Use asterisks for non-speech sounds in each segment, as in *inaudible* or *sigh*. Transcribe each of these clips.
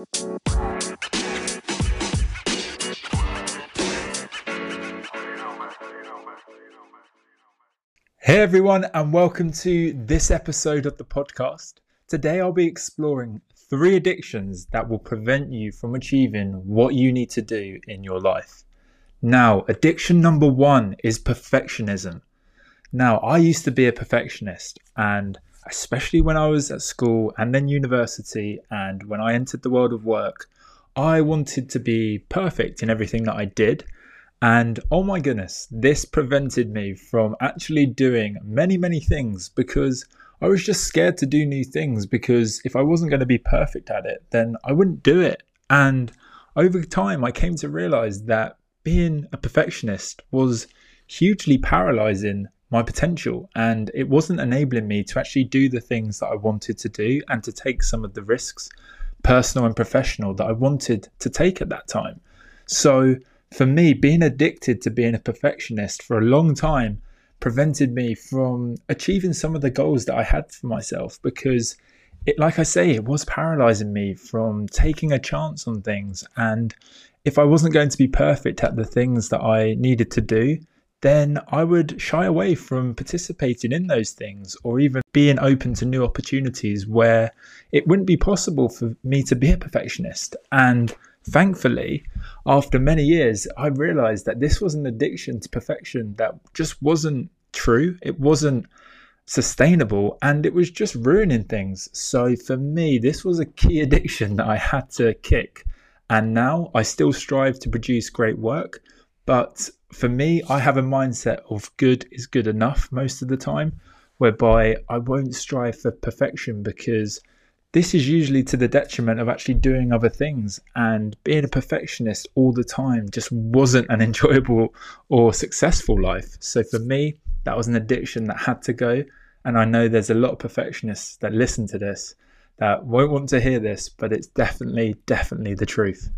Hey everyone, and welcome to this episode of the podcast. Today I'll be exploring three addictions that will prevent you from achieving what you need to do in your life. Now, addiction number one is perfectionism. Now, I used to be a perfectionist, and especially when I was at school and then university, and when I entered the world of work, I wanted to be perfect in everything that I did and oh my goodness, this prevented me from actually doing many, many things because I was just scared to do new things because if I wasn't going to be perfect at it, then I wouldn't do it. And over time, I came to realize that being a perfectionist was hugely paralyzing my potential and it wasn't enabling me to actually do the things that I wanted to do and to take some of the risks, personal and professional, that I wanted to take at that time. So, for me, being addicted to being a perfectionist for a long time prevented me from achieving some of the goals that I had for myself because it like I say it was paralyzing me from taking a chance on things and if I wasn't going to be perfect at the things that I needed to do then I would shy away from participating in those things or even being open to new opportunities where it wouldn't be possible for me to be a perfectionist and Thankfully, after many years, I realized that this was an addiction to perfection that just wasn't true. It wasn't sustainable and it was just ruining things. So for me, this was a key addiction that I had to kick. And now I still strive to produce great work. But for me, I have a mindset of good is good enough most of the time, whereby I won't strive for perfection because this is usually to the detriment of actually doing other things. And being a perfectionist all the time just wasn't an *laughs* enjoyable or successful life. So for me that was an addiction that had to go. And i know there's a lot of perfectionists that listen to this that won't want to hear this but it's definitely definitely the truth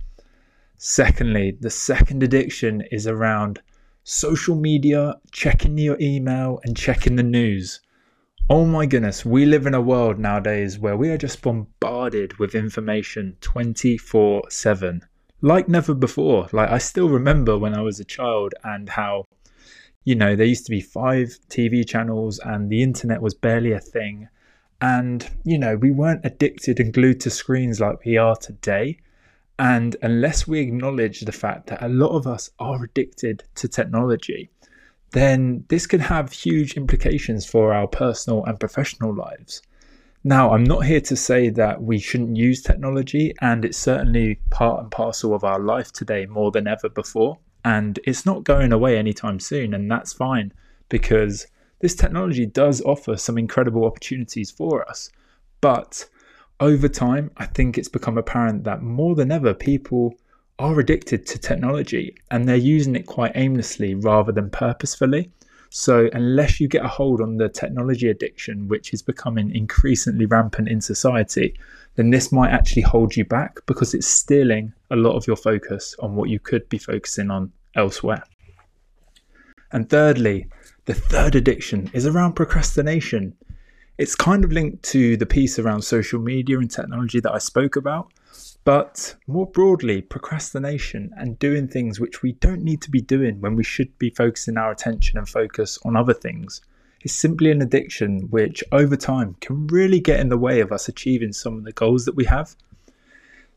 secondly the second addiction is around social media checking your email and checking the news Oh my goodness, we live in a world nowadays where we are just bombarded with information 24 7, like never before. Like, I still remember when I was a child and how, you know, there used to be five TV channels and the internet was barely a thing. And, you know, we weren't addicted and glued to screens like we are today. And unless we acknowledge the fact that a lot of us are addicted to technology, then this could have huge implications for our personal and professional lives. Now, I'm not here to say that we shouldn't use technology, and it's certainly part and parcel of our life today more than ever before. And it's not going away anytime soon, and that's fine because this technology does offer some incredible opportunities for us. But over time, I think it's become apparent that more than ever, people are addicted to technology and they're using it quite aimlessly rather than purposefully. So, unless you get a hold on the technology addiction, which is becoming increasingly rampant in society, then this might actually hold you back because it's stealing a lot of your focus on what you could be focusing on elsewhere. And thirdly, the third addiction is around procrastination. It's kind of linked to the piece around social media and technology that I spoke about, but more broadly, procrastination and doing things which we don't need to be doing when we should be focusing our attention and focus on other things is simply an addiction which over time can really get in the way of us achieving some of the goals that we have.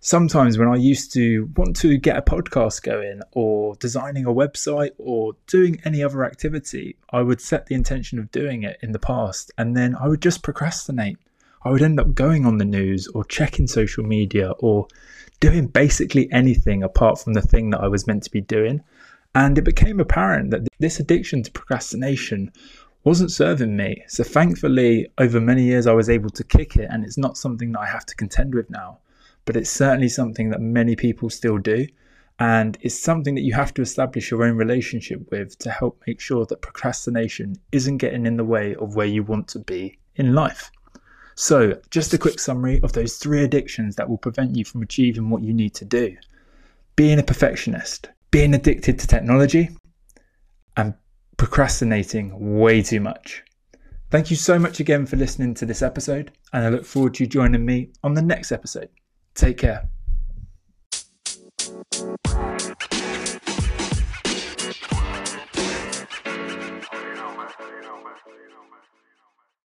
Sometimes, when I used to want to get a podcast going, or designing a website, or doing any other activity, I would set the intention of doing it in the past and then I would just procrastinate I would end up going on the news or checking social media or doing basically anything apart from the thing that I was meant to be doing. And it became apparent that this addiction to procrastination wasn't serving me. So thankfully, over many years, I was able to kick it, and it's not something that I have to contend with now. But it's certainly something that many people still do. And it's something that you have to establish your own relationship with to help make sure that procrastination isn't getting in the way of where you want to be in life. So, just a quick summary of those three addictions that will prevent you from achieving what you need to do being a perfectionist, being addicted to technology, and procrastinating way too much. Thank you so much again for listening to this episode, and I look forward to you joining me on the next episode. Take care.